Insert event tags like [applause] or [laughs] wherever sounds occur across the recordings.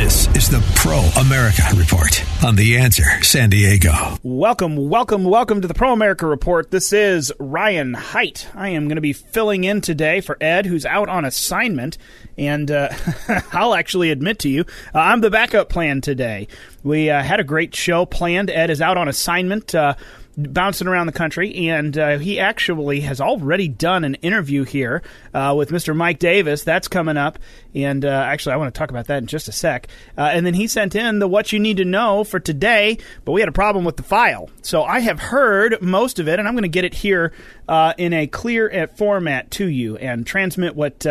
This is the Pro America Report on The Answer San Diego. Welcome, welcome, welcome to the Pro America Report. This is Ryan Height. I am going to be filling in today for Ed, who's out on assignment. And uh, [laughs] I'll actually admit to you, uh, I'm the backup plan today. We uh, had a great show planned. Ed is out on assignment. Bouncing around the country, and uh, he actually has already done an interview here uh, with Mr. Mike Davis. That's coming up, and uh, actually, I want to talk about that in just a sec. Uh, and then he sent in the what you need to know for today, but we had a problem with the file, so I have heard most of it, and I'm going to get it here uh, in a clear uh, format to you and transmit what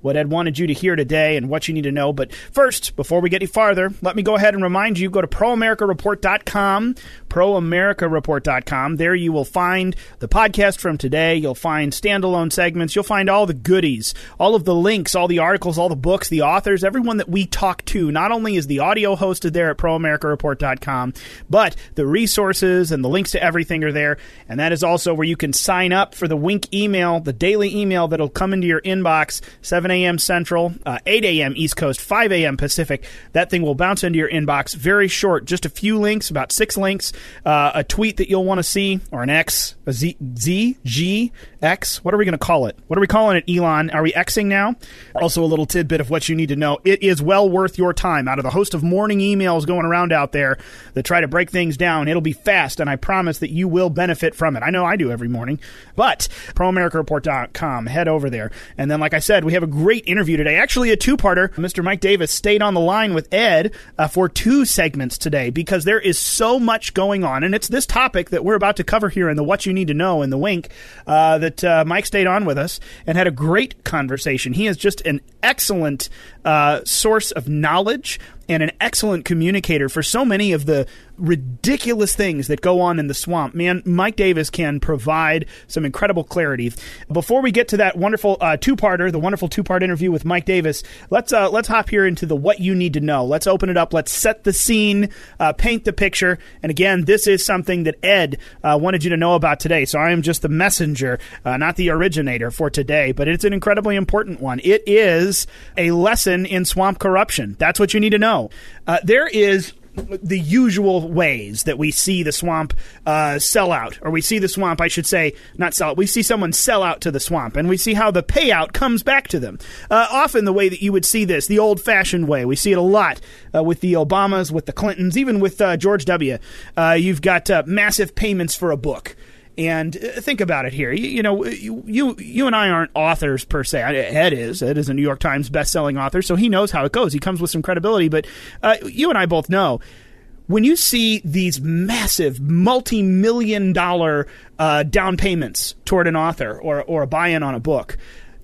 what Ed wanted you to hear today and what you need to know. But first, before we get any farther, let me go ahead and remind you: go to proamericareport.com, proamericareport.com. There you will find the podcast from today. You'll find standalone segments. You'll find all the goodies, all of the links, all the articles, all the books, the authors, everyone that we talk to. Not only is the audio hosted there at proamericareport.com, but the resources and the links to everything are there. And that is also where you can sign up for the Wink email, the daily email that'll come into your inbox 7 a.m. Central, uh, 8 a.m. East Coast, 5 a.m. Pacific. That thing will bounce into your inbox. Very short, just a few links, about six links, uh, a tweet that you'll want to see, or an X, a Z, Z, G, X. What are we going to call it? What are we calling it, Elon? Are we Xing now? Also, a little tidbit of what you need to know. It is well worth your time. Out of the host of morning emails going around out there that try to break things down, it'll be fast, and I promise that you will benefit from it. I know I do every morning. But proamericareport.com, head over there. And then, like I said, we have a great interview today. Actually, a two-parter. Mr. Mike Davis stayed on the line with Ed uh, for two segments today because there is so much going on, and it's this topic that we're about to cover here in the What You Need to Know in the Wink uh, that uh, Mike stayed on with us and had a great conversation. He is just an excellent uh, source of knowledge and an excellent communicator for so many of the ridiculous things that go on in the swamp. Man, Mike Davis can provide some incredible clarity. Before we get to that wonderful uh, two-parter, the wonderful two-part interview with Mike Davis, let's uh, let's hop here into the what you need to know. Let's open it up. Let's set the scene, uh, paint the picture. And again, this is something that Ed uh, wanted you to know about today. So I am just the messenger, uh, not the originator for today, but it's an incredibly important one. It is a lesson in swamp corruption. That's what you need to know. Uh, there is the usual ways that we see the swamp uh, sell out, or we see the swamp, I should say, not sell out. We see someone sell out to the swamp, and we see how the payout comes back to them. Uh, often, the way that you would see this, the old fashioned way, we see it a lot uh, with the Obamas, with the Clintons, even with uh, George W. Uh, you've got uh, massive payments for a book. And think about it here. You, you, know, you, you you and I aren't authors per se. Ed is. Ed is a New York Times best-selling author, so he knows how it goes. He comes with some credibility. But uh, you and I both know when you see these massive multi-million dollar uh, down payments toward an author or, or a buy-in on a book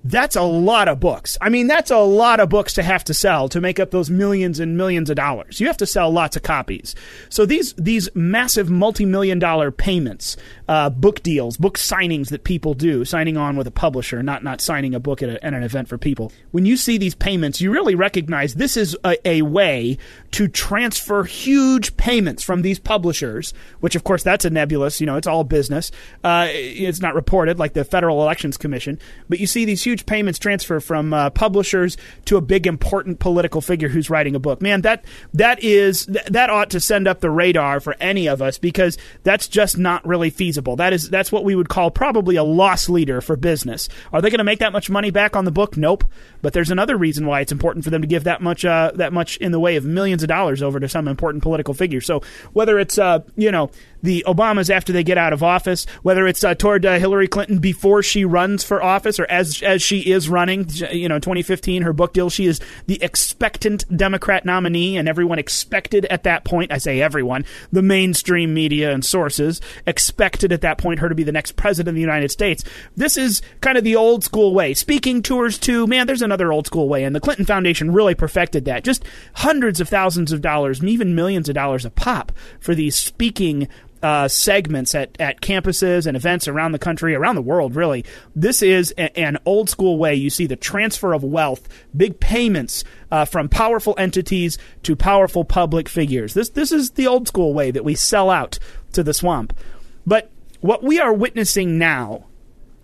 that's a lot of books. I mean, that's a lot of books to have to sell to make up those millions and millions of dollars. You have to sell lots of copies. So these these massive multi-million dollar payments, uh, book deals, book signings that people do, signing on with a publisher, not not signing a book at, a, at an event for people. When you see these payments, you really recognize this is a, a way to transfer huge payments from these publishers, which of course that's a nebulous. You know, it's all business. Uh, it's not reported like the Federal Elections Commission, but you see these huge huge payments transfer from uh, publishers to a big important political figure who's writing a book. Man, that that is that ought to send up the radar for any of us because that's just not really feasible. That is that's what we would call probably a loss leader for business. Are they going to make that much money back on the book? Nope. But there's another reason why it's important for them to give that much uh, that much in the way of millions of dollars over to some important political figure. So whether it's uh, you know the Obamas after they get out of office, whether it's uh, toward uh, Hillary Clinton before she runs for office or as as she is running. You know, 2015, her book deal, she is the expectant Democrat nominee, and everyone expected at that point. I say everyone, the mainstream media and sources expected at that point her to be the next president of the United States. This is kind of the old school way. Speaking tours too, man. There's another old school way, and the Clinton Foundation really perfected that. Just hundreds of thousands of dollars, even millions of dollars a pop for these speaking uh, segments at, at campuses and events around the country, around the world, really. This is a, an old school way. You see the transfer of wealth, big payments uh, from powerful entities to powerful public figures. This, this is the old school way that we sell out to the swamp. But what we are witnessing now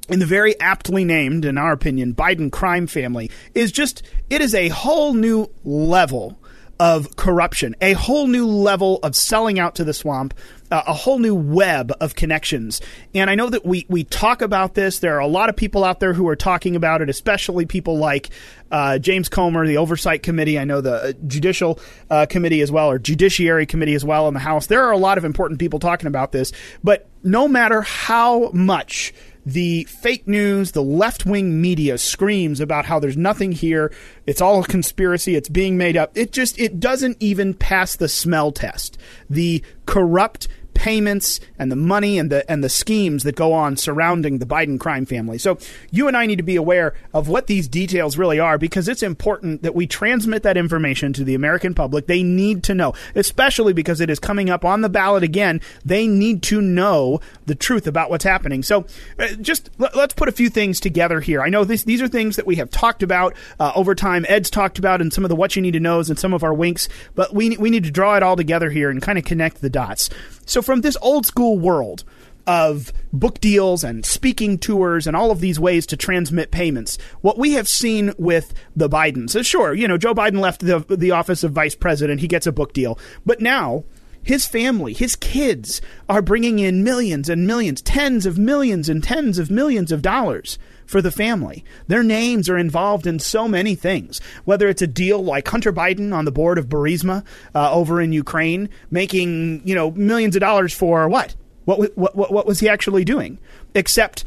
in the very aptly named, in our opinion, Biden crime family is just, it is a whole new level of corruption, a whole new level of selling out to the swamp, uh, a whole new web of connections. And I know that we, we talk about this. There are a lot of people out there who are talking about it, especially people like uh, James Comer, the Oversight Committee. I know the Judicial uh, Committee as well, or Judiciary Committee as well in the House. There are a lot of important people talking about this. But no matter how much the fake news, the left wing media screams about how there's nothing here. It's all a conspiracy. It's being made up. It just, it doesn't even pass the smell test. The corrupt payments and the money and the and the schemes that go on surrounding the Biden crime family. So you and I need to be aware of what these details really are because it's important that we transmit that information to the American public. They need to know, especially because it is coming up on the ballot again. They need to know the truth about what's happening. So uh, just let, us put a few things together here. I know this, these are things that we have talked about uh, over time. Ed's talked about in some of the what you need to knows and some of our winks, but we we need to draw it all together here and kind of connect the dots. So from this old school world of book deals and speaking tours and all of these ways to transmit payments, what we have seen with the Bidens sure, you know, Joe Biden left the the office of vice president, he gets a book deal, but now his family, his kids are bringing in millions and millions, tens of millions and tens of millions of dollars for the family. Their names are involved in so many things, whether it's a deal like Hunter Biden on the board of Burisma uh, over in Ukraine, making you know millions of dollars for what? What, what, what, what was he actually doing? Except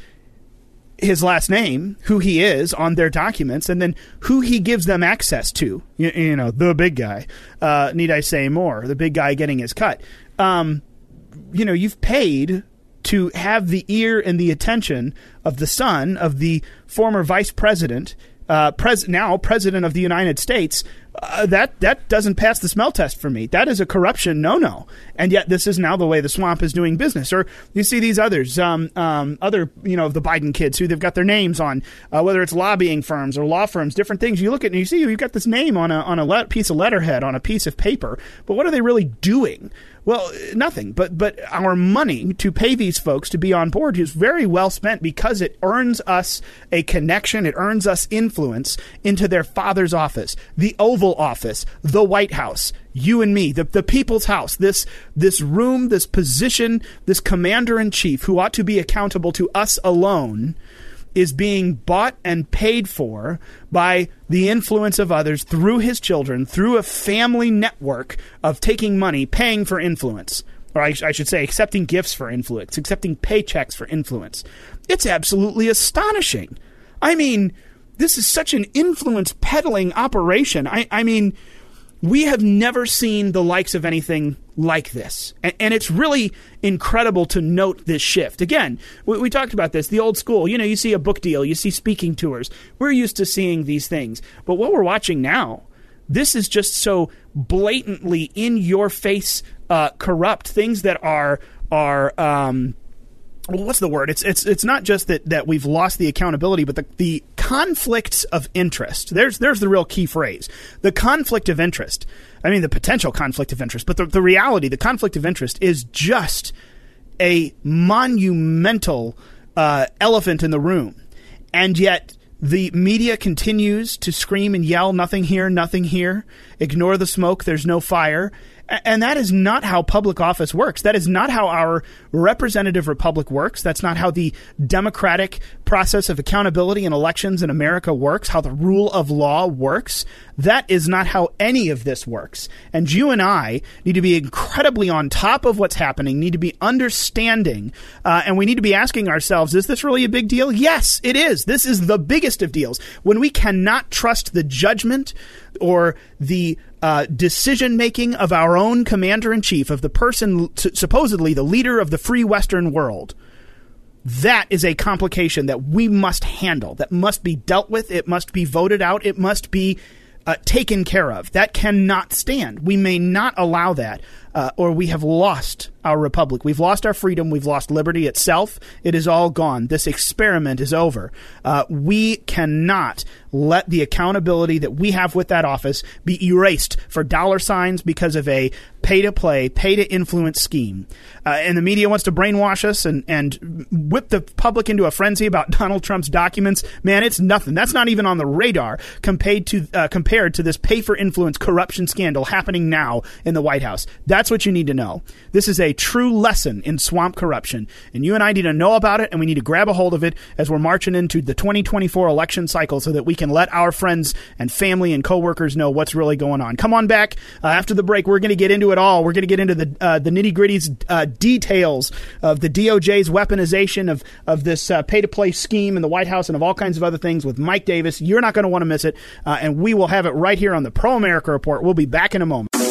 his last name, who he is on their documents, and then who he gives them access to. You, you know, the big guy. Uh, need I say more? The big guy getting his cut. Um, you know, you've paid to have the ear and the attention of the son of the former vice president, uh, pres- now president of the United States, uh, that that doesn't pass the smell test for me. That is a corruption no no. And yet this is now the way the swamp is doing business. Or you see these others, um, um, other you know the Biden kids who they've got their names on, uh, whether it's lobbying firms or law firms, different things. You look at and you see you've got this name on a on a le- piece of letterhead on a piece of paper, but what are they really doing? Well, nothing. But but our money to pay these folks to be on board is very well spent because it earns us a connection. It earns us influence into their father's office, the Oval Office, the White House. You and me, the, the people's house, this this room, this position, this commander in chief who ought to be accountable to us alone is being bought and paid for by the influence of others through his children, through a family network of taking money, paying for influence. Or I, I should say, accepting gifts for influence, accepting paychecks for influence. It's absolutely astonishing. I mean, this is such an influence peddling operation. I, I mean, we have never seen the likes of anything like this. And, and, it's really incredible to note this shift. Again, we, we, talked about this, the old school. You know, you see a book deal, you see speaking tours. We're used to seeing these things. But what we're watching now, this is just so blatantly in your face uh, corrupt. Things that are are um, what's the word? It's it's it's not just that, that we've lost the accountability, but the, the conflicts of interest. There's there's the real key phrase. The conflict of interest. I mean the potential conflict of interest, but the, the reality, the conflict of interest is just a monumental uh, elephant in the room. And yet the media continues to scream and yell, nothing here, nothing here. Ignore the smoke, there's no fire. And that is not how public office works. That is not how our representative republic works. That's not how the democratic process of accountability in elections in America works, how the rule of law works. That is not how any of this works. And you and I need to be incredibly on top of what's happening, need to be understanding, uh, and we need to be asking ourselves, is this really a big deal? Yes, it is. This is the biggest of deals. When we cannot trust the judgment or the uh, decision making of our own commander in chief, of the person supposedly the leader of the free Western world, that is a complication that we must handle, that must be dealt with, it must be voted out, it must be uh, taken care of. That cannot stand. We may not allow that, uh, or we have lost our republic. We've lost our freedom. We've lost liberty itself. It is all gone. This experiment is over. Uh, we cannot let the accountability that we have with that office be erased for dollar signs because of a pay to play, pay to influence scheme. Uh, and the media wants to brainwash us and, and whip the public into a frenzy about [laughs] Donald Trump's documents. Man, it's nothing. That's not even on the radar compared to uh, compared to this pay for influence corruption scandal happening now in the White House. That's what you need to know. This is a true lesson in swamp corruption. And you and I need to know about it, and we need to grab a hold of it as we're marching into the 2024 election cycle so that we can let our friends and family and coworkers know what's really going on. Come on back. Uh, after the break, we're going to get into it all. We're going to get into the, uh, the nitty gritties uh, details of the DOJ's weaponization of, of this uh, pay to play scheme in the White House and of all kinds of other things with Mike Davis. You're not going to want to miss it. Uh, and we will have it right here on the Pro America Report. We'll be back in a moment.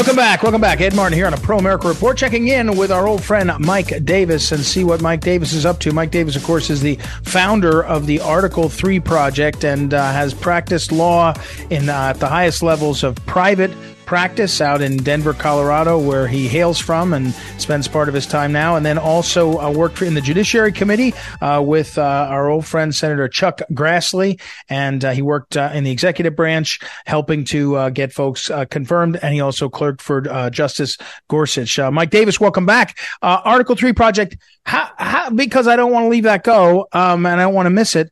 Welcome back. Welcome back. Ed Martin here on a Pro America Report, checking in with our old friend Mike Davis and see what Mike Davis is up to. Mike Davis, of course, is the founder of the Article 3 Project and uh, has practiced law in uh, the highest levels of private practice out in Denver, Colorado, where he hails from and spends part of his time now. And then also uh, worked in the Judiciary Committee uh, with uh, our old friend Senator Chuck Grassley, and uh, he worked uh, in the executive branch, helping to uh, get folks confirmed. And he also clerked for Justice Gorsuch. Mike Davis, welcome back. Article Three Project. How, how, because I don't want to leave that go, um, and I don't want to miss it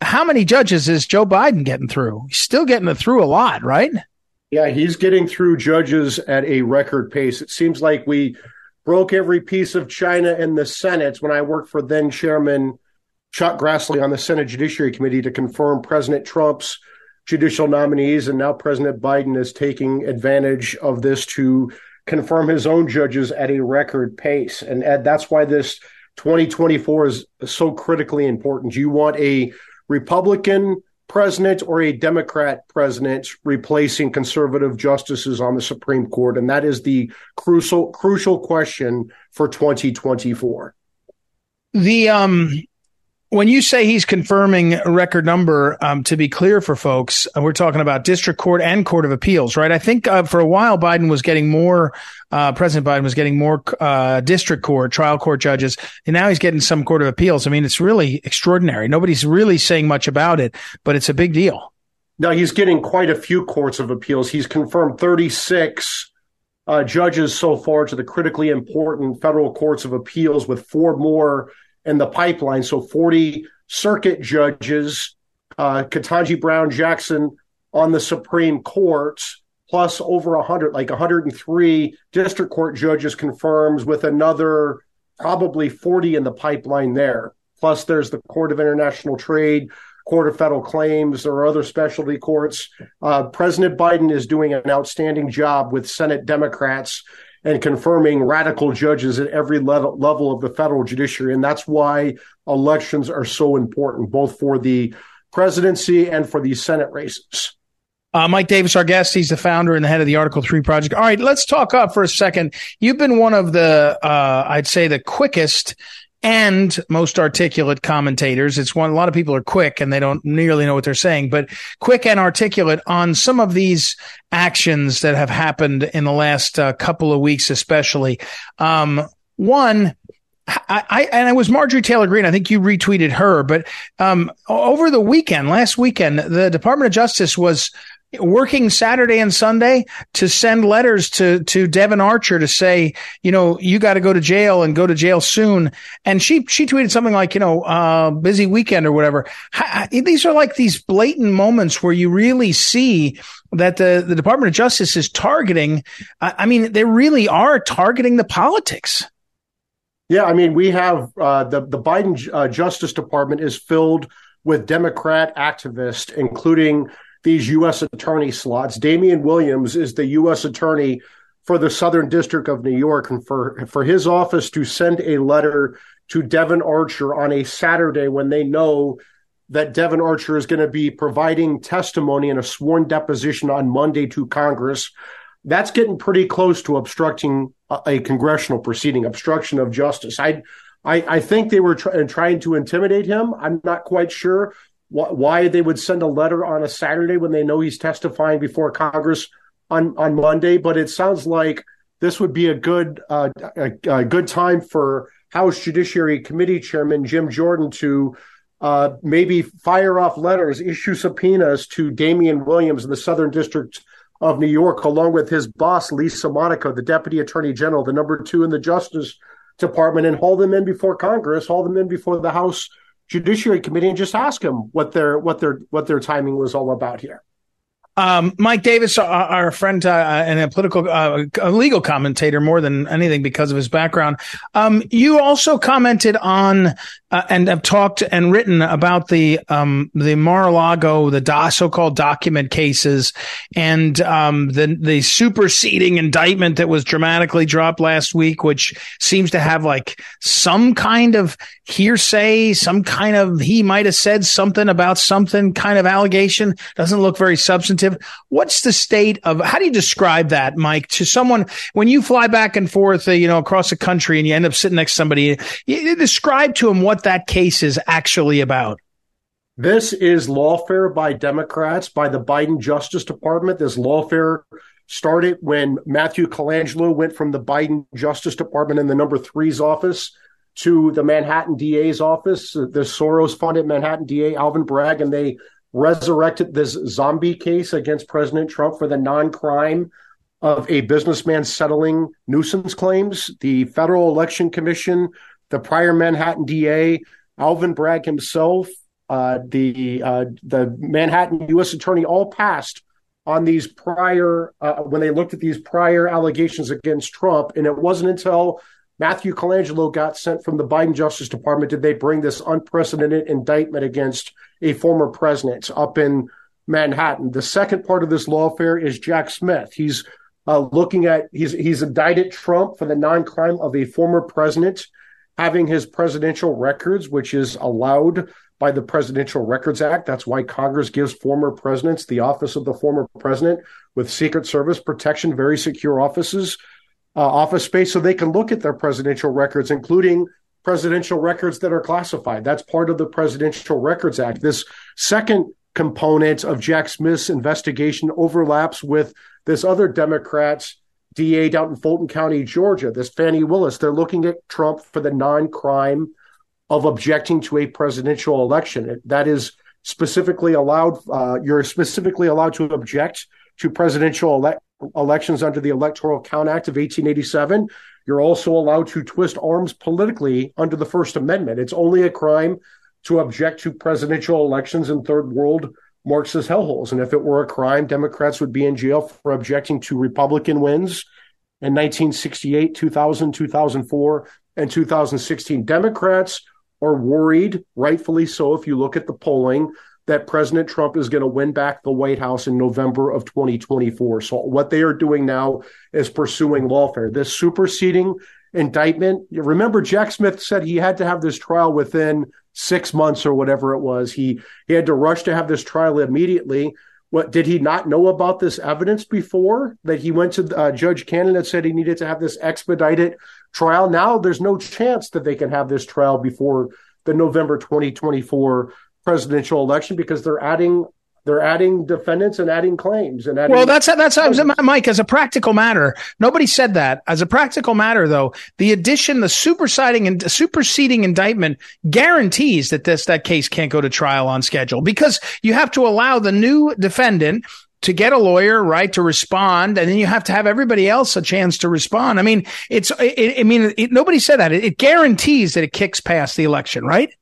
how many judges is Joe Biden getting through? He's still getting through a lot, right? Yeah, he's getting through judges at a record pace. It seems like we broke every piece of China in the Senate when I worked for then Chairman Chuck Grassley on the Senate Judiciary Committee to confirm President Trump's judicial nominees. And now President Biden is taking advantage of this to confirm his own judges at a record pace. And Ed, that's why this 2024 is so critically important. You want a Republican president or a Democrat president replacing conservative justices on the Supreme Court? And that is the crucial crucial question for 2024. The um when you say he's confirming a record number, um, to be clear for folks, uh, we're talking about district court and court of appeals, right? I think uh, for a while Biden was getting more, uh, President Biden was getting more uh, district court, trial court judges, and now he's getting some court of appeals. I mean, it's really extraordinary. Nobody's really saying much about it, but it's a big deal. Now he's getting quite a few courts of appeals. He's confirmed 36 uh, judges so far to the critically important federal courts of appeals, with four more in the pipeline. So 40 circuit judges, uh, Ketanji Brown Jackson on the Supreme Court, plus over 100, like 103 district court judges confirms with another probably 40 in the pipeline there. Plus, there's the Court of International Trade, Court of Federal Claims, there are other specialty courts. Uh, President Biden is doing an outstanding job with Senate Democrats and confirming radical judges at every level, level of the federal judiciary. And that's why elections are so important, both for the presidency and for the Senate races. Uh, Mike Davis, our guest, he's the founder and the head of the Article 3 project. All right, let's talk up for a second. You've been one of the, uh, I'd say the quickest and most articulate commentators. It's one, a lot of people are quick and they don't nearly know what they're saying, but quick and articulate on some of these actions that have happened in the last uh, couple of weeks, especially. Um, one, I, I, and it was Marjorie Taylor Greene. I think you retweeted her, but um, over the weekend, last weekend, the Department of Justice was working Saturday and Sunday to send letters to to Devon Archer to say, you know, you got to go to jail and go to jail soon. And she she tweeted something like, you know, uh, busy weekend or whatever. These are like these blatant moments where you really see that the the Department of Justice is targeting. I mean, they really are targeting the politics. Yeah, I mean, we have uh, the the Biden uh, Justice Department is filled with Democrat activists, including these U.S. attorney slots. Damian Williams is the U.S. attorney for the Southern District of New York, and for for his office to send a letter to Devon Archer on a Saturday when they know that Devon Archer is going to be providing testimony in a sworn deposition on Monday to Congress. That's getting pretty close to obstructing a, a congressional proceeding, obstruction of justice. I, I, I think they were try, trying to intimidate him. I'm not quite sure why they would send a letter on a Saturday when they know he's testifying before Congress on on Monday. But it sounds like this would be a good uh, a, a, good time for House Judiciary Committee Chairman Jim Jordan to uh, maybe fire off letters, issue subpoenas to Damian Williams in the Southern District of New York, along with his boss Lisa Monaco, the Deputy Attorney General, the number two in the Justice Department, and haul them in before Congress, haul them in before the House Judiciary Committee and just ask them what their what their what their timing was all about here. Um, Mike Davis, our, friend uh, and a political, uh, a legal commentator more than anything because of his background. Um, you also commented on uh, and have talked and written about the um, the Mar-a-Lago, the do- so-called document cases, and um, the the superseding indictment that was dramatically dropped last week, which seems to have like some kind of hearsay, some kind of he might have said something about something kind of allegation. Doesn't look very substantive. What's the state of how do you describe that, Mike, to someone when you fly back and forth, uh, you know, across the country and you end up sitting next to somebody? You, describe to them what that case is actually about. This is lawfare by Democrats, by the Biden Justice Department. This lawfare started when Matthew Colangelo went from the Biden Justice Department in the number three's office to the Manhattan DA's office, the Soros funded Manhattan DA, Alvin Bragg, and they resurrected this zombie case against President Trump for the non crime of a businessman settling nuisance claims. The Federal Election Commission, the prior Manhattan DA, Alvin Bragg himself, uh, the uh, the Manhattan U.S. Attorney all passed on these prior uh, when they looked at these prior allegations against Trump, and it wasn't until Matthew Colangelo got sent from the Biden Justice Department did they bring this unprecedented indictment against a former president up in Manhattan. The second part of this lawfare is Jack Smith. He's uh, looking at he's he's indicted Trump for the non-crime of a former president having his presidential records, which is allowed by the Presidential Records Act. That's why Congress gives former presidents the office of the former president with Secret Service protection, very secure offices, uh, office space, so they can look at their presidential records, including presidential records that are classified. That's part of the Presidential Records Act. This second component of Jack Smith's investigation overlaps with this other Democrats DA down in Fulton County, Georgia, this Fani Willis. They're looking at Trump for the non crime of objecting to a presidential election. That is specifically allowed, uh, you're specifically allowed to object to presidential ele- elections under the Electoral Count Act of 1887. You're also allowed to twist arms politically under the First Amendment. It's only a crime to object to presidential elections in third world Marxist hellholes. And if it were a crime, Democrats would be in jail for objecting to Republican wins in 1968, 2000, 2004, and 2016. Democrats are worried, rightfully so, if you look at the polling, that President Trump is going to win back the White House in November of 2024. So what they are doing now is pursuing lawfare. This superseding indictment. Remember, Jack Smith said he had to have this trial within six months or whatever it was. He he had to rush to have this trial immediately. What did he not know about this evidence before that he went to uh, Judge Cannon and said he needed to have this expedited trial? Now there's no chance that they can have this trial before the November 2024 presidential election because they're adding they're adding defendants and adding claims and adding well that's that's mike as a practical matter nobody said that as a practical matter though the addition the superseding and superseding indictment guarantees that this that case can't go to trial on schedule because you have to allow the new defendant to get a lawyer, right, to respond, and then you have to have everybody else a chance to respond. I mean, it's, it, I mean, it, nobody said that. It, it guarantees that it kicks past the election, right?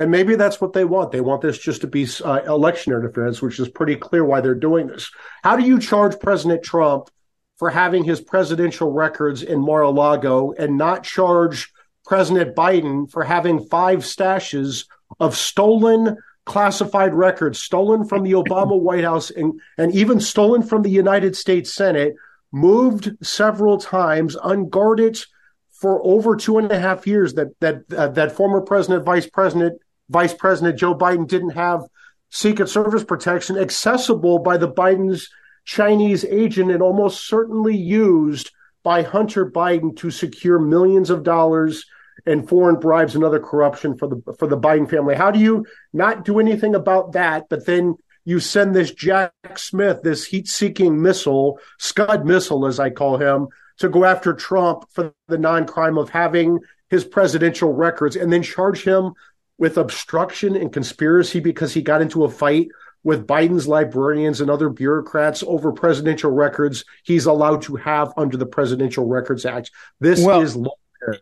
And maybe that's what they want. They want this just to be uh, election interference, which is pretty clear why they're doing this. How do you charge President Trump for having his presidential records in Mar-a-Lago and not charge President Biden for having five stashes of stolen classified records stolen from the Obama [laughs] White House and, and even stolen from the United States Senate, moved several times, unguarded for over two and a half years. That that uh, that former president, vice president, Vice President Joe Biden didn't have Secret Service protection accessible by the Biden's Chinese agent and almost certainly used by Hunter Biden to secure millions of dollars and foreign bribes and other corruption for the for the Biden family. How do you not do anything about that, but then you send this Jack Smith, this heat-seeking missile, Scud missile, as I call him, to go after Trump for the non-crime of having his presidential records, and then charge him with obstruction and conspiracy because he got into a fight with Biden's librarians and other bureaucrats over presidential records he's allowed to have under the Presidential Records Act. This well, is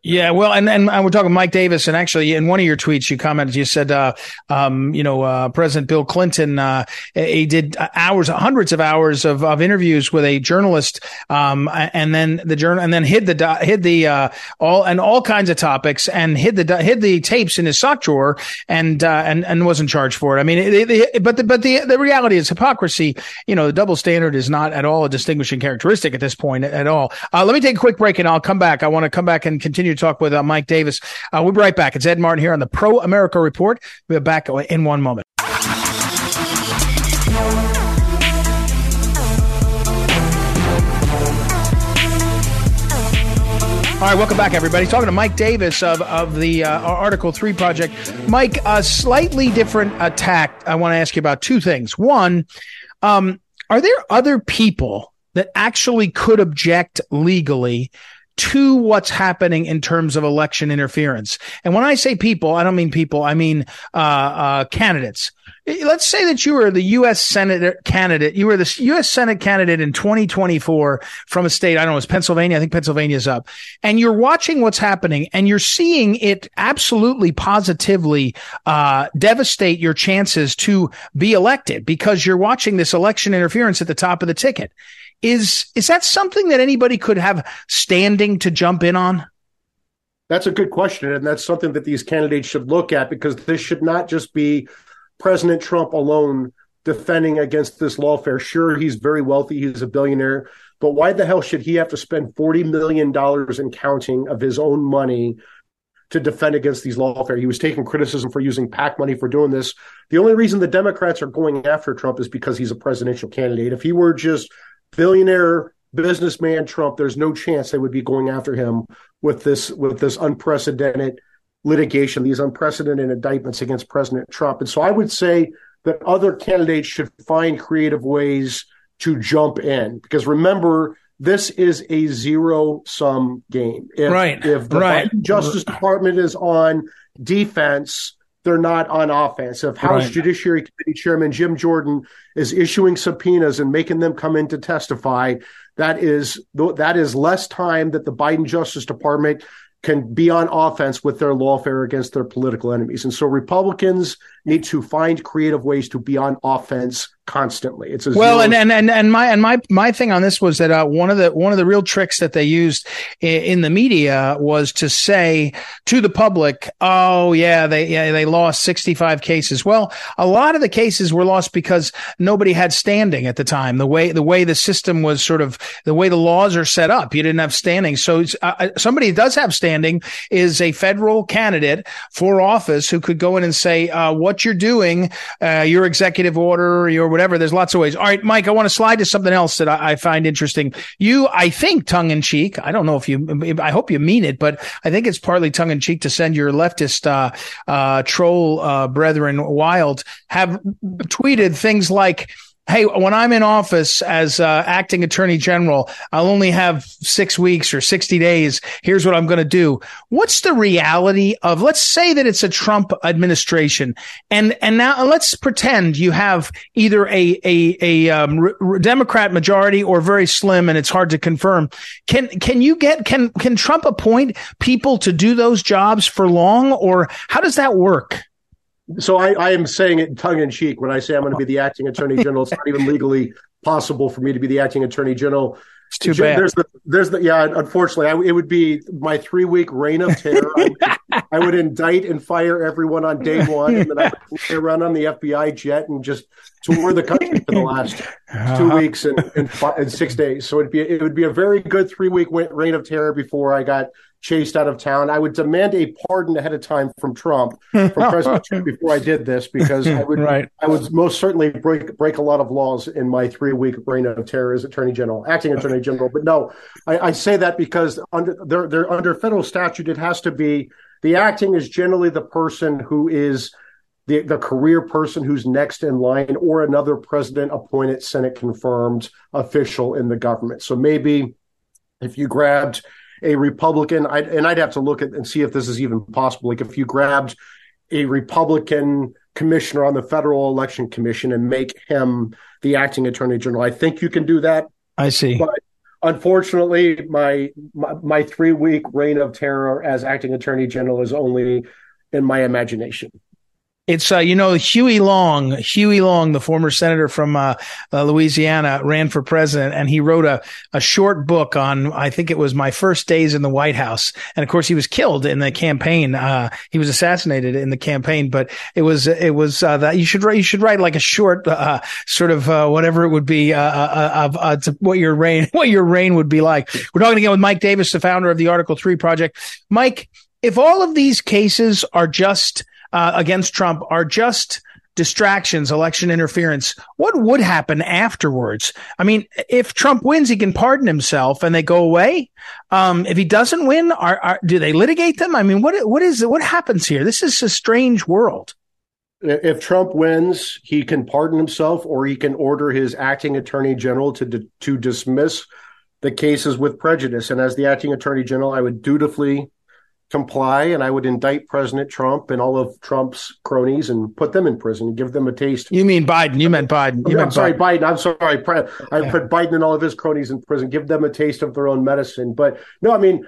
yeah, well, and, and we're talking Mike Davis, and actually, in one of your tweets, you commented, you said, uh, um, you know, uh, President Bill Clinton, uh, he did hours, hundreds of hours of, of interviews with a journalist, um, and then the journal, and then hid the hid the uh, all and all kinds of topics, and hid the hid the tapes in his sock drawer, and uh, and and wasn't charged for it. I mean, they, they, but the, but the the reality is hypocrisy. You know, the double standard is not at all a distinguishing characteristic at this point at all. Uh, let me take a quick break, and I'll come back. I want to come back and continue to talk with uh, Mike Davis. Uh, we'll be right back. It's Ed Martin here on the Pro America Report. We'll be back in one moment. All right, welcome back, everybody. Talking to Mike Davis of, of the uh, Article 3 project. Mike, a slightly different attack. I want to ask you about two things. One, um, are there other people that actually could object legally to what's happening in terms of election interference. And when I say people, I don't mean people, I mean uh, uh, candidates. Let's say that you were the U.S. Senate candidate. You were the U.S. Senate candidate in 2024 from a state. I don't know. It's Pennsylvania. I think Pennsylvania's up. And you're watching what's happening and you're seeing it absolutely positively, uh, devastate your chances to be elected because you're watching this election interference at the top of the ticket. Is is that something that anybody could have standing to jump in on? That's a good question, and that's something that these candidates should look at because this should not just be President Trump alone defending against this lawfare. Sure, he's very wealthy, he's a billionaire, but why the hell should he have to spend $40 million in counting of his own money to defend against these lawfare? He was taking criticism for using PAC money for doing this. The only reason the Democrats are going after Trump is because he's a presidential candidate. If he were just billionaire businessman Trump, there's no chance they would be going after him with this with this unprecedented litigation, these unprecedented indictments against President Trump. And so I would say that other candidates should find creative ways to jump in because remember this is a zero sum game. If, right. If the right. Justice Department is on defense, they're not on offense. If House right. Judiciary Committee Chairman Jim Jordan is issuing subpoenas and making them come in to testify, that is that is less time that the Biden Justice Department can be on offense with their lawfare against their political enemies. And so Republicans need to find creative ways to be on offense constantly. It's well, and, and and and my and my my thing on this was that uh, one of the one of the real tricks that they used in, in, the media was to say to the public, "Oh yeah, they yeah they lost sixty five cases." Well, a lot of the cases were lost because nobody had standing at the time. The way the way the system was sort of the way the laws are set up, you didn't have standing. So uh, uh, somebody who does have standing is a federal candidate for office who could go in and say, uh, "What you're doing, uh, your executive order, your whatever. There's lots of ways. All right, Mike, I want to slide to something else that I, I find interesting. You, I think, tongue in cheek. I don't know if you, I hope you mean it, but I think it's partly tongue in cheek to send your leftist uh, uh, troll uh, brethren wild. Have tweeted things like hey, when I'm in office as uh, acting attorney general, I'll only have six weeks or 60 days. Here's what I'm going to do. What's the reality of, let's say that it's a Trump administration and, and now let's pretend you have either a, a, a um, re- Democrat majority or very slim and it's hard to confirm. Can, can you get, can, can Trump appoint people to do those jobs for long or how does that work? So I, I am saying it tongue in cheek when I say I'm going to be the acting attorney general. It's not even legally possible for me to be the acting attorney general. It's too bad. There's the, there's the, yeah. Unfortunately, I, it would be my three week reign of terror. I, would, I would indict and fire everyone on day one, and then I would [laughs] fly around on the FBI jet and just tour the country for the last uh-huh. two weeks and, and, and six days. So it'd be it would be a very good three week reign of terror before I got chased out of town. I would demand a pardon ahead of time from Trump, from [laughs] President Trump, before I did this, because I would, right. I would most certainly break break a lot of laws in my three week reign of terror as Attorney General, acting Attorney General. But no, I, I say that because under they're, they're under federal statute, it has to be the acting is generally the person who is. The, the career person who's next in line or another president appointed senate confirmed official in the government so maybe if you grabbed a Republican, I'd, and I'd have to look at and see if this is even possible. Like if you grabbed a Republican commissioner on the Federal Election Commission and make him the acting attorney general, I think you can do that. I see. But unfortunately, my my, my three week reign of terror as acting attorney general is only in my imagination. It's uh, you know Huey Long, Huey Long, the former senator from uh, uh, Louisiana, ran for president, and he wrote a a short book on I think it was my first days in the White House, and of course he was killed in the campaign. Uh, he was assassinated in the campaign, but it was it was uh, that you should write you should write like a short uh, sort of whatever it would be of what your reign [laughs] what your reign would be like. We're talking again with Mike Davis, the founder of the Article Three Project. Mike, if all of these cases are just uh, against Trump are just distractions, election interference. What would happen afterwards? I mean, if Trump wins, he can pardon himself and they go away. Um, if he doesn't win, are, are, do they litigate them? I mean, what what is what happens here? This is a strange world. If Trump wins, he can pardon himself, or he can order his acting attorney general to to dismiss the cases with prejudice. And as the acting attorney general, I would dutifully comply and I would indict President Trump and all of Trump's cronies and put them in prison and give them a taste. You mean Biden? You meant Biden? You I'm meant sorry, Biden. Biden. I'm sorry. I put Biden and all of his cronies in prison, give them a taste of their own medicine. But no, I mean,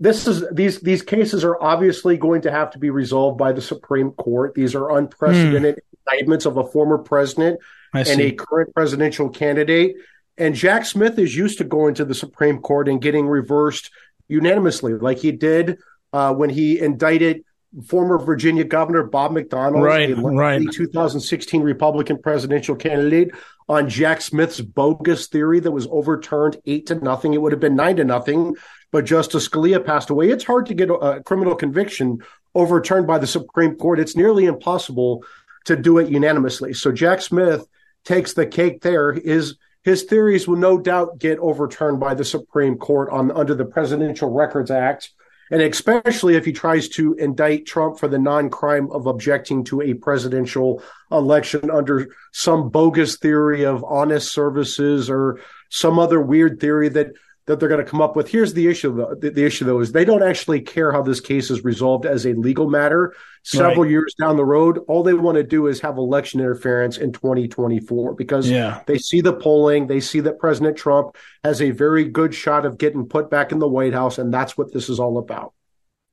this is these these cases are obviously going to have to be resolved by the Supreme Court. These are unprecedented mm. indictments of a former president and a current presidential candidate. And Jack Smith is used to going to the Supreme Court and getting reversed unanimously, like he did uh, when he indicted former Virginia Governor Bob McDonnell, right, right. 2016 Republican presidential candidate, on Jack Smith's bogus theory that was overturned eight to nothing. It would have been nine to nothing, but Justice Scalia passed away. It's hard to get a criminal conviction overturned by the Supreme Court. It's nearly impossible to do it unanimously. So Jack Smith takes the cake there. His his theories will no doubt get overturned by the Supreme Court on under the Presidential Records Act and especially if he tries to indict Trump for the non crime of objecting to a presidential election under some bogus theory of honest services or some other weird theory that that they're going to come up with. Here's the issue, though. The, the, issue, though, is they don't actually care how this case is resolved as a legal matter. Several right. years down the road, all they want to do is have election interference in 2024 because yeah. they see the polling, they see that President Trump has a very good shot of getting put back in the White House, and that's what this is all about.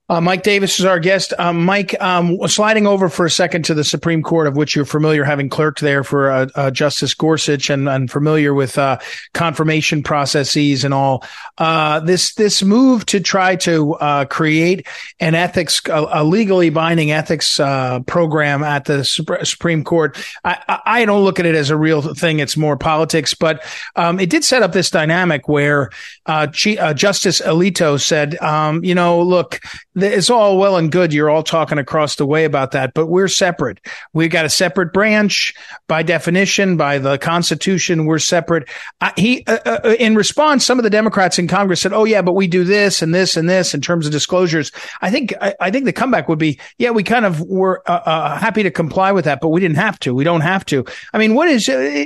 Uh, Mike Davis is our guest. Um, Mike, um, sliding over for a second to the Supreme Court, of which you're familiar, having clerked there for uh, uh, Justice Gorsuch, and, and familiar with uh, confirmation processes and all. Uh, this this move to try to uh, create an ethics, a, a legally binding ethics program at the Supreme Court, I, I, don't look at it as a real thing. It's more politics, but um, it did set up this dynamic where G- Justice Alito said, um, you know, look it's all well and good. You're all talking across the way about that, but we're separate. We've got a separate branch by definition, by the Constitution. We're separate. Uh, he, uh, uh, in response, some of the Democrats in Congress said, "Oh yeah, but we do this and this and this in terms of disclosures." I think I, I think the comeback would be, "Yeah, we kind of were uh, uh, happy to comply with that, but we didn't have to. We don't have to." I mean, what is uh,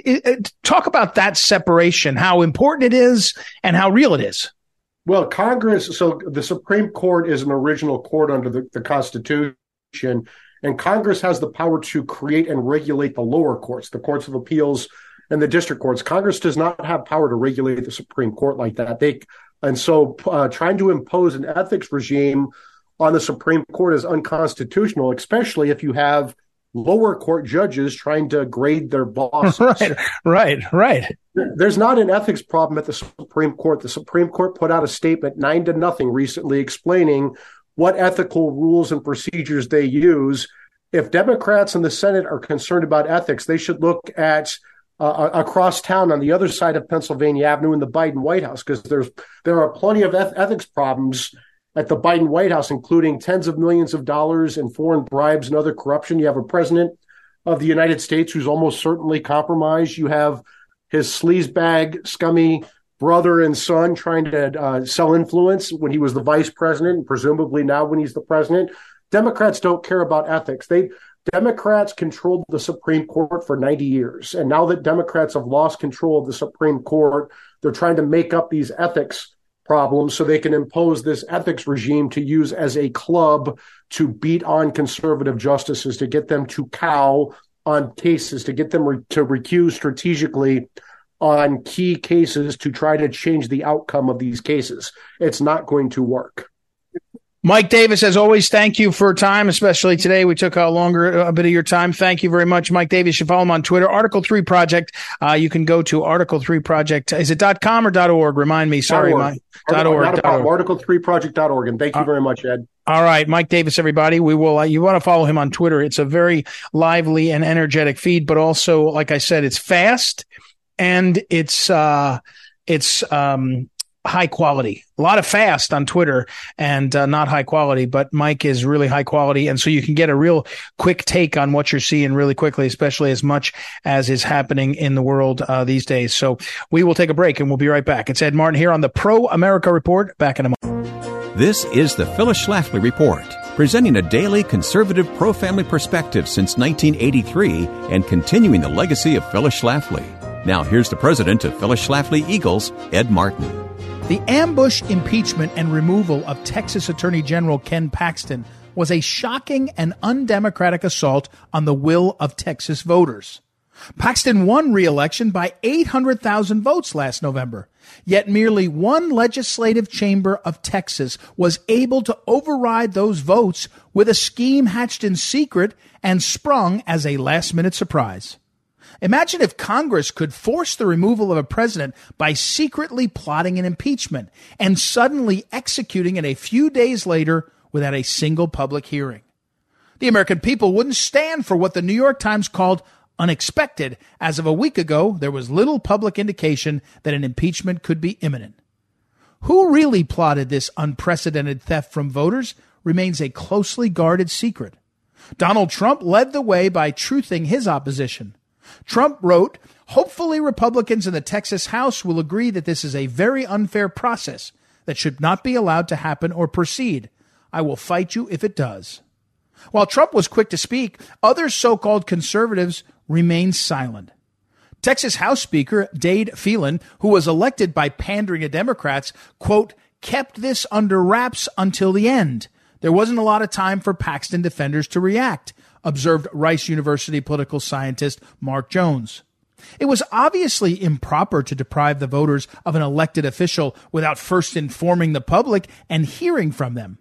talk about that separation? How important it is and how real it is. Well, Congress, so the Supreme Court is an original court under the, the Constitution, and Congress has the power to create and regulate the lower courts, the courts of appeals and the district courts. Congress does not have power to regulate the Supreme Court like that. They and so uh, trying to impose an ethics regime on the Supreme Court is unconstitutional, especially if you have lower court judges trying to grade their [laughs] bosses. Right, right, right. There's not an ethics problem at the Supreme Court. The Supreme Court put out a statement nine to nothing recently explaining what ethical rules and procedures they use. If Democrats in the Senate are concerned about ethics, they should look at uh, across town on the other side of Pennsylvania Avenue in the Biden White House because there's there are plenty of eth- ethics problems at the Biden White House, including tens of millions of dollars in foreign bribes and other corruption. You have a president of the United States who's almost certainly compromised. You have his sleazebag, scummy brother and son trying to uh, sell influence when he was the vice president, and presumably now when he's the president. Democrats don't care about ethics. They Democrats controlled the Supreme Court for 90 years. And now that Democrats have lost control of the Supreme Court, they're trying to make up these ethics problems so they can impose this ethics regime to use as a club to beat on conservative justices, to get them to cow on cases, to get them re- to recuse strategically on key cases to try to change the outcome of these cases. It's not going to work. Mike Davis, as always, thank you for time, especially today. We took a longer a bit of your time. Thank you very much, Mike Davis. You follow him on Twitter, Article Three Project. Uh, you can go to Article Three Project. Is it dot com or dot org? Remind me. Sorry, org. Mike. Dot org. Dot org. Article Three Project.org. And thank you uh, very much, Ed. All right, Mike Davis, everybody. We will. Uh, you want to follow him on Twitter? It's a very lively and energetic feed, but also, like I said, it's fast and it's uh, it's um, high quality. A lot of fast on Twitter and uh, not high quality, but Mike is really high quality. And so you can get a real quick take on what you're seeing really quickly, especially as much as is happening in the world uh, these days. So we will take a break and we'll be right back. It's Ed Martin here on the Pro America Report. Back in a moment. This is the Phyllis Schlafly Report, presenting a daily conservative pro family perspective since 1983 and continuing the legacy of Phyllis Schlafly. Now, here's the president of Phyllis Schlafly Eagles, Ed Martin. The ambush impeachment and removal of Texas Attorney General Ken Paxton was a shocking and undemocratic assault on the will of Texas voters. Paxton won re-election by 800,000 votes last November. Yet merely one legislative chamber of Texas was able to override those votes with a scheme hatched in secret and sprung as a last minute surprise. Imagine if Congress could force the removal of a president by secretly plotting an impeachment and suddenly executing it a few days later without a single public hearing. The American people wouldn't stand for what the New York Times called unexpected. As of a week ago, there was little public indication that an impeachment could be imminent. Who really plotted this unprecedented theft from voters remains a closely guarded secret. Donald Trump led the way by truthing his opposition. Trump wrote, Hopefully, Republicans in the Texas House will agree that this is a very unfair process that should not be allowed to happen or proceed. I will fight you if it does. While Trump was quick to speak, other so called conservatives remained silent. Texas House Speaker Dade Phelan, who was elected by pandering to Democrats, quote, kept this under wraps until the end. There wasn't a lot of time for Paxton defenders to react observed Rice University political scientist Mark Jones. It was obviously improper to deprive the voters of an elected official without first informing the public and hearing from them.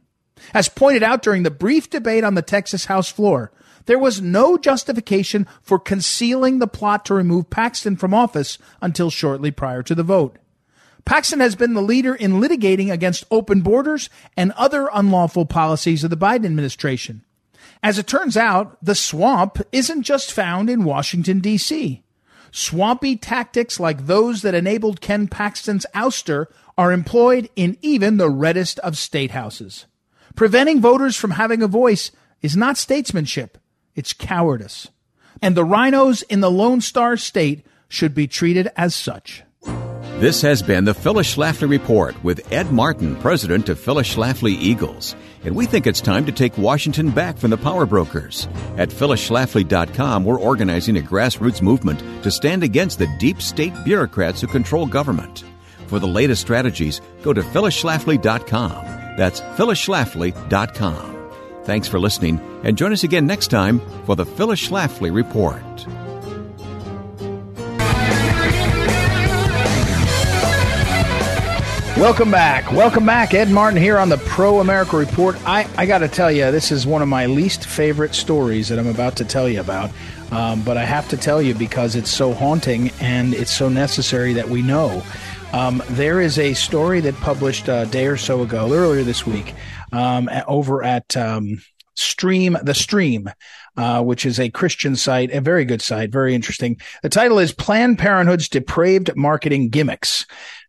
As pointed out during the brief debate on the Texas House floor, there was no justification for concealing the plot to remove Paxton from office until shortly prior to the vote. Paxton has been the leader in litigating against open borders and other unlawful policies of the Biden administration. As it turns out, the swamp isn't just found in Washington, D.C. Swampy tactics like those that enabled Ken Paxton's ouster are employed in even the reddest of state houses. Preventing voters from having a voice is not statesmanship, it's cowardice. And the RINOs in the Lone Star State should be treated as such. This has been the Phyllis Schlafly Report with Ed Martin, president of Phyllis Schlafly Eagles. And we think it's time to take Washington back from the power brokers. At phyllisschlafly.com, we're organizing a grassroots movement to stand against the deep state bureaucrats who control government. For the latest strategies, go to phyllisschlafly.com. That's phyllisschlafly.com. Thanks for listening, and join us again next time for the Phyllis Schlafly Report. Welcome back. Welcome back. Ed Martin here on the Pro America Report. I, I got to tell you, this is one of my least favorite stories that I'm about to tell you about. Um, but I have to tell you because it's so haunting and it's so necessary that we know. Um, there is a story that published a day or so ago, earlier this week, um, over at um, Stream, the Stream, uh, which is a Christian site, a very good site, very interesting. The title is Planned Parenthood's Depraved Marketing Gimmicks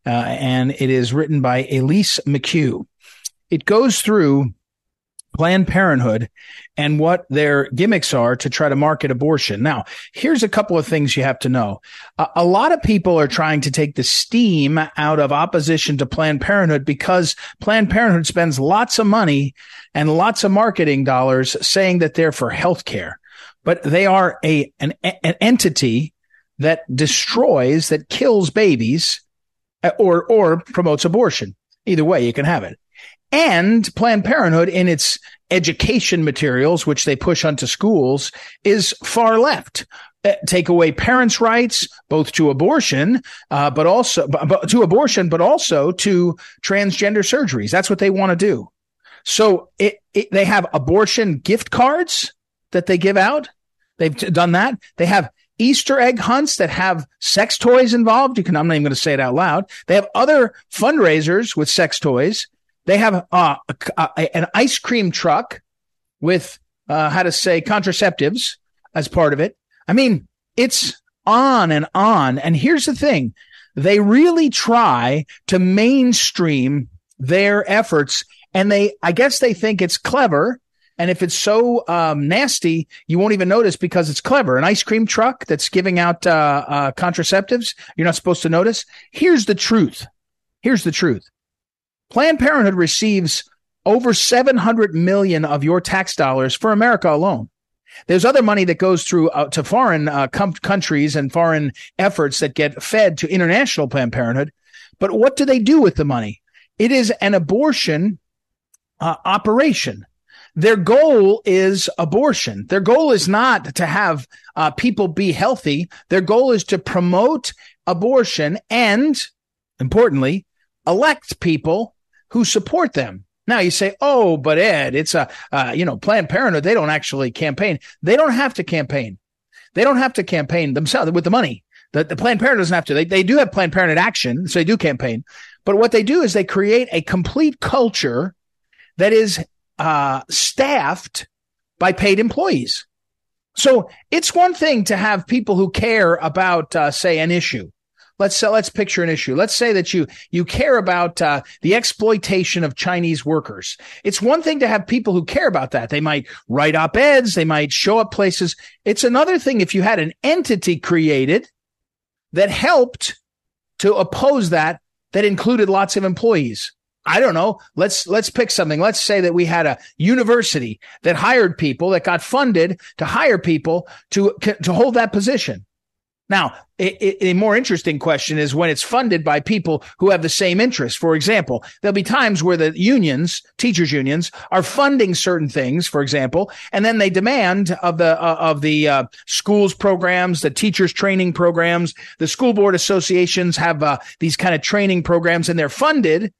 uh, and it is written by Elise McHugh. It goes through Planned Parenthood and what their gimmicks are to try to market abortion. Now, here's a couple of things you have to know. A, a, lot of people are trying to take the steam out of opposition to Planned Parenthood because Planned Parenthood spends lots of money and lots of marketing dollars saying that they're for health care. But they are a an, an entity that destroys, that kills babies or or promotes abortion. Either way, you can have it. And Planned Parenthood in its education materials, which they push onto schools, is far left. Uh, take away parents' rights, both to abortion, uh, but also to abortion, but also to transgender surgeries. That's what they want to do. So it, it, they have abortion gift cards that they give out. They've done that. They have Easter egg hunts that have sex toys involved. You can, I'm not even going to say it out loud. They have other fundraisers with sex toys. They have uh, a, a, an ice cream truck with, uh, how to say contraceptives as part of it. I mean, it's on and on. And here's the thing. They really try to mainstream their efforts and they, I guess they think it's clever and if it's so um, nasty, you won't even notice because it's clever. An ice cream truck that's giving out uh, uh, contraceptives, you're not supposed to notice. Here's the truth. Here's the truth. Planned Parenthood receives over 700 million of your tax dollars for America alone. There's other money that goes through uh, to foreign uh, com- countries and foreign efforts that get fed to international Planned Parenthood. But what do they do with the money? It is an abortion uh, operation. Their goal is abortion. Their goal is not to have uh, people be healthy. Their goal is to promote abortion and, importantly, elect people who support them. Now you say, "Oh, but Ed, it's a uh, you know Planned Parenthood. They don't actually campaign. They don't have to campaign. They don't have to campaign themselves with the money. The, the Planned Parenthood doesn't have to. They they do have Planned Parenthood action, so they do campaign. But what they do is they create a complete culture that is uh, staffed by paid employees. So it's one thing to have people who care about, uh, say, an issue. Let's uh, let's picture an issue. Let's say that you you care about uh, the exploitation of Chinese workers. It's one thing to have people who care about that. They might write op eds. They might show up places. It's another thing if you had an entity created that helped to oppose that that included lots of employees. I don't know. Let's let's pick something. Let's say that we had a university that hired people that got funded to hire people to to hold that position. Now, a, more interesting question is when it's funded by people who have the same interests. For example, there'll be times where the unions, teachers unions, are funding certain things, for example, and then they demand of the uh, of the uh, schools programs, the teachers training programs, the school board associations have uh, these kind of training programs, and they're funded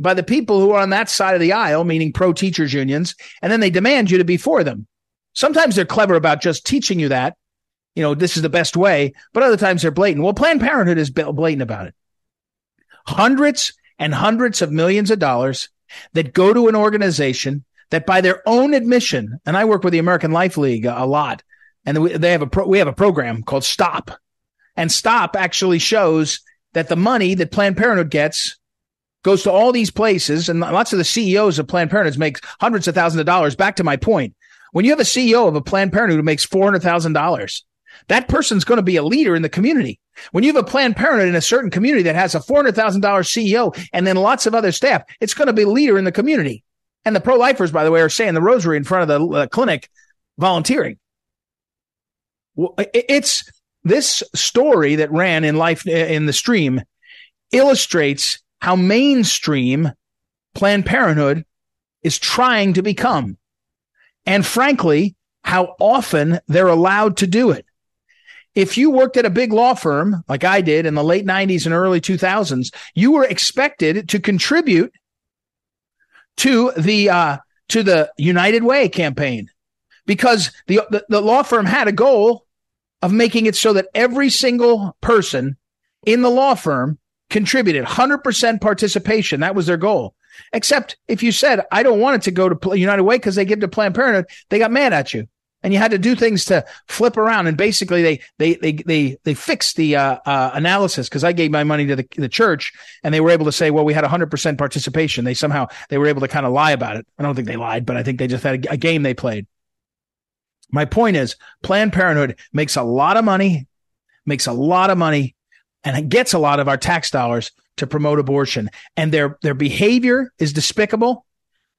by the people who are on that side of the aisle, meaning pro teachers unions, and then they demand you to be for them. Sometimes they're clever about just teaching you that, you know, this is the best way, but other times they're blatant. Well, Planned Parenthood is blatant about it. Hundreds and hundreds of millions of dollars that go to an organization that by their own admission, and I work with the American Life League a lot, and they have a pro, we have a program called Stop. And Stop actually shows that the money that Planned Parenthood gets goes to all these places, and lots of the CEOs of Planned Parenthood make hundreds of thousands of dollars. Back to my point, when you have a CEO of a Planned Parenthood who makes four hundred thousand dollars, that person's going to be a leader in the community. When you have a Planned Parenthood in a certain community that has a four hundred thousand dollars CEO and then lots of other staff, it's going to be a leader in the community. And the pro-lifers, by the way, are saying the rosary in front of the uh, clinic, volunteering. It's this story that ran in life in the stream illustrates how mainstream Planned Parenthood is trying to become. And frankly, how often they're allowed to do it. If you worked at a big law firm like I did in the late 90s and early 2000s, you were expected to contribute to the uh, to the United Way campaign because the, the, the law firm had a goal of making it so that every single person in the law firm contributed 100% participation. That was their goal. Except if you said, I don't want it to go to United Way because they give to Planned Parenthood, they got mad at you. And you had to do things to flip around. And basically they, they, they, they, they fixed the, uh, uh, analysis because I gave my money to the, the church and they were able to say, well, we had 100% participation. They somehow, they were able to kind of lie about it. I don't think they lied, but I think they just had a, a game they played. My point is Planned Parenthood makes a lot of money, makes a lot of money and it gets a lot of our tax dollars to promote abortion. And their, their behavior is despicable.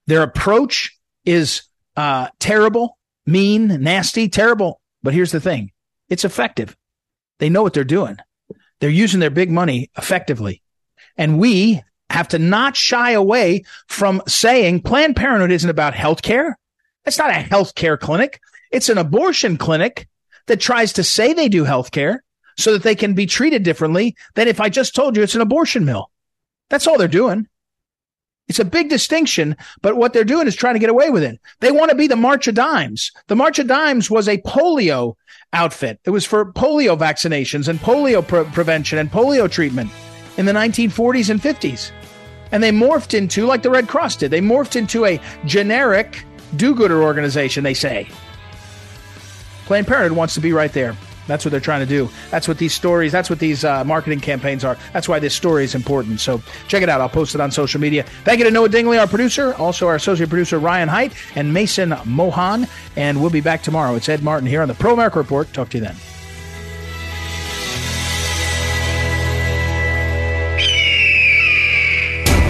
Their approach is, uh, terrible, mean, nasty, terrible. But here's the thing. It's effective. They know what they're doing. They're using their big money effectively. And we have to not shy away from saying Planned Parenthood isn't about health care. It's not a health care clinic. It's an abortion clinic that tries to say they do health care so that they can be treated differently than if I just told you it's an abortion mill. That's all they're doing. It's a big distinction, but what they're doing is trying to get away with it. They want to be the March of Dimes. The March of Dimes was a polio outfit. It was for polio vaccinations and polio pre- prevention and polio treatment in the 1940s and 50s. And they morphed into, like the Red Cross did, they morphed into a generic do gooder organization, they say. Planned Parenthood wants to be right there. That's what they're trying to do. That's what these stories, that's what these uh, marketing campaigns are. That's why this story is important. So check it out. I'll post it on social media. Thank you to Noah Dingley, our producer, also our associate producer, Ryan Height, and Mason Mohan. And we'll be back tomorrow. It's Ed Martin here on the Pro America Report. Talk to you then.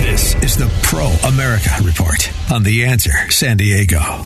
This is the Pro America Report on The Answer San Diego.